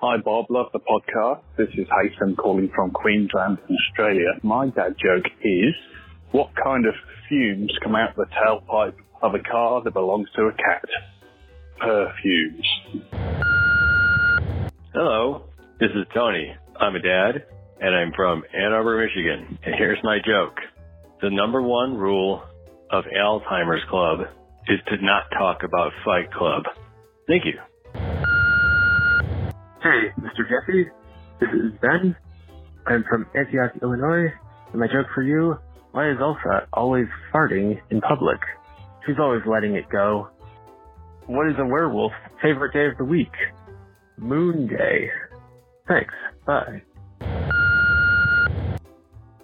Hi Bob, love the podcast. This is Haytham calling from Queensland, Australia. My dad joke is, what kind of fumes come out the tailpipe of a car that belongs to a cat? Perfumes. Hello, this is Tony. I'm a dad, and I'm from Ann Arbor, Michigan. And here's my joke. The number one rule of Alzheimer's Club is to not talk about Fight Club. Thank you. Hey, Mr. Jesse. This is Ben. I'm from Antioch, Illinois. And my joke for you, why is Elsa always farting in public? She's always letting it go. What is a werewolf's favorite day of the week? Moon Day. Thanks. Bye.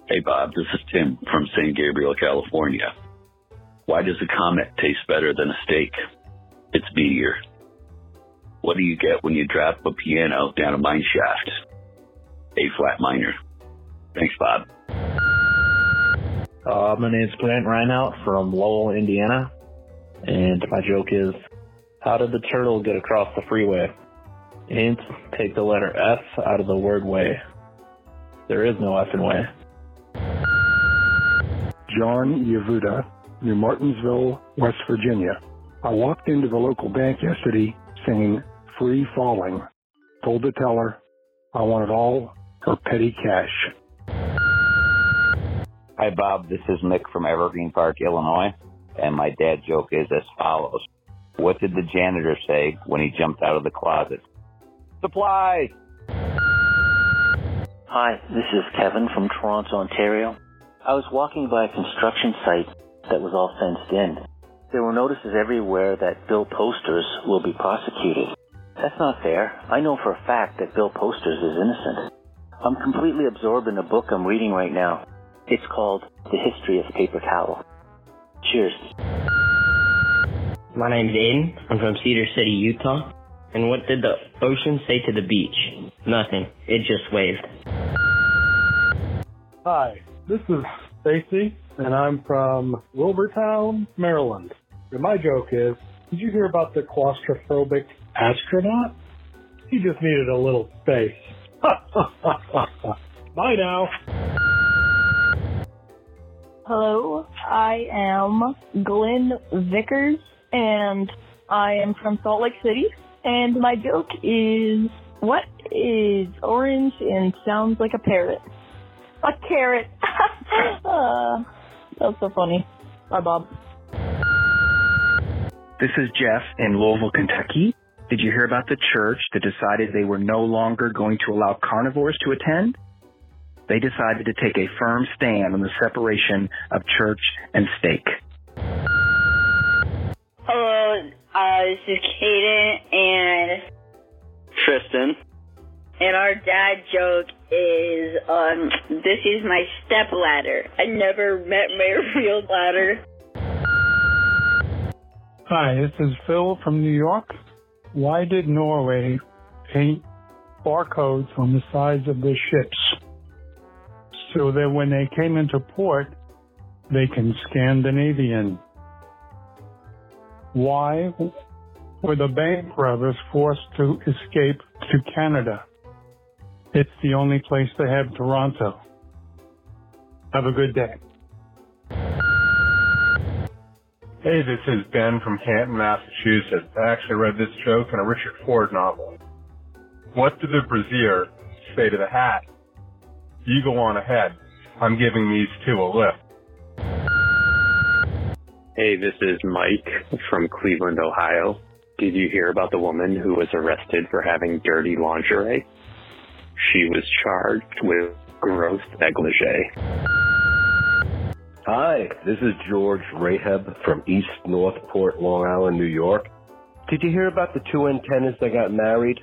Hey Bob, this is Tim from San Gabriel, California. Why does a comet taste better than a steak? It's meteor. What do you get when you drop a piano down a mine shaft? A flat minor. Thanks, Bob. Uh, my name's Grant Reinhardt from Lowell, Indiana. And my joke is, how did the turtle get across the freeway? Hint, take the letter F out of the word way. There is no F in way. John Yavuda, New Martinsville, West Virginia. I walked into the local bank yesterday singing Free Falling. Told the teller I wanted all her petty cash. Hi, Bob. This is Mick from Evergreen Park, Illinois. And my dad joke is as follows. What did the janitor say when he jumped out of the closet? Supplies! Hi, this is Kevin from Toronto, Ontario. I was walking by a construction site that was all fenced in. There were notices everywhere that Bill Posters will be prosecuted. That's not fair. I know for a fact that Bill Posters is innocent. I'm completely absorbed in a book I'm reading right now. It's called The History of Paper Towel. Cheers. My name's Aiden. I'm from Cedar City, Utah. And what did the ocean say to the beach? Nothing. It just waved. Hi, this is Stacy, and I'm from Wilburtown, Maryland. And my joke is, did you hear about the claustrophobic astronaut? He just needed a little space. Bye now. Hello, I am Glenn Vickers, and I am from Salt Lake City. And my joke is, what is orange and sounds like a parrot? A carrot. uh, that's so funny. Bye, Bob. This is Jeff in Louisville, Kentucky. Did you hear about the church that decided they were no longer going to allow carnivores to attend? They decided to take a firm stand on the separation of church and steak. Hello, uh, this is Kaden and Tristan. and our dad joke is um this is my step ladder. I never met my real ladder. Hi, this is Phil from New York. Why did Norway paint barcodes on the sides of their ships so that when they came into port, they can Scandinavian? Why were the bank robbers forced to escape to Canada? It's the only place they have Toronto. Have a good day. Hey, this is Ben from Canton, Massachusetts. I actually read this joke in a Richard Ford novel. What did the brassiere say to the hat? You go on ahead. I'm giving these two a lift. Hey, this is Mike from Cleveland, Ohio. Did you hear about the woman who was arrested for having dirty lingerie? She was charged with gross negligee. Hi, this is George Rahab from East Northport, Long Island, New York. Did you hear about the two antennas that got married?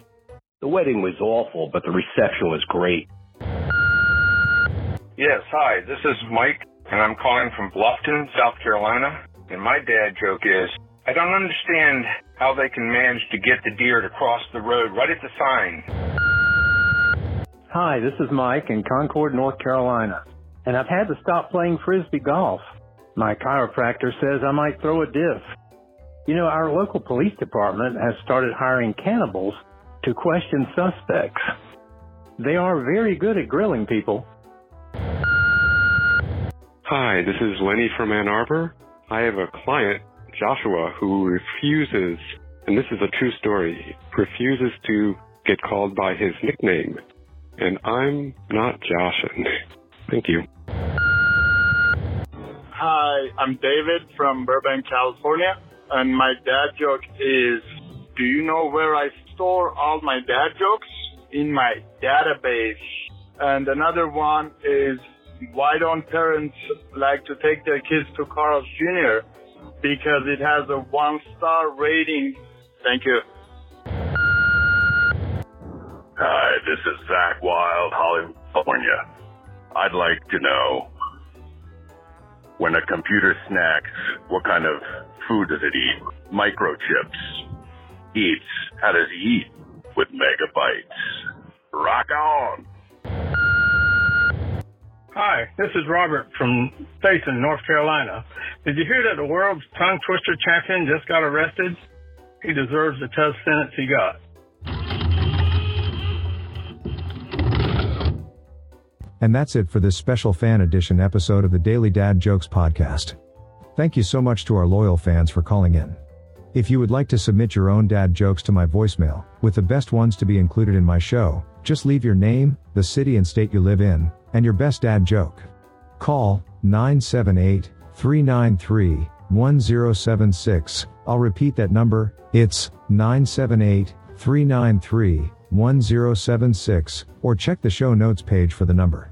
The wedding was awful, but the reception was great. Yes, hi, this is Mike, and I'm calling from Bluffton, South Carolina. And my dad joke is, I don't understand how they can manage to get the deer to cross the road right at the sign. Hi, this is Mike in Concord, North Carolina, and I've had to stop playing frisbee golf. My chiropractor says I might throw a disc. You know, our local police department has started hiring cannibals to question suspects. They are very good at grilling people. Hi, this is Lenny from Ann Arbor. I have a client, Joshua, who refuses, and this is a true story, refuses to get called by his nickname. And I'm not Joshin. Thank you. Hi, I'm David from Burbank, California, and my dad joke is, do you know where I store all my dad jokes? In my database. And another one is, why don't parents like to take their kids to Carl's Jr.? Because it has a one star rating. Thank you. Hi, this is Zach Wild, Hollywood, California. I'd like to know when a computer snacks, what kind of food does it eat? Microchips. Eats. How does he eat? With megabytes. Rock on! Hi, this is Robert from Payson, North Carolina. Did you hear that the world's tongue twister champion just got arrested? He deserves the tough sentence he got. And that's it for this special fan edition episode of the Daily Dad Jokes podcast. Thank you so much to our loyal fans for calling in. If you would like to submit your own dad jokes to my voicemail, with the best ones to be included in my show, just leave your name, the city and state you live in, and your best dad joke. Call 978 393 1076. I'll repeat that number, it's 978 393 1076, or check the show notes page for the number.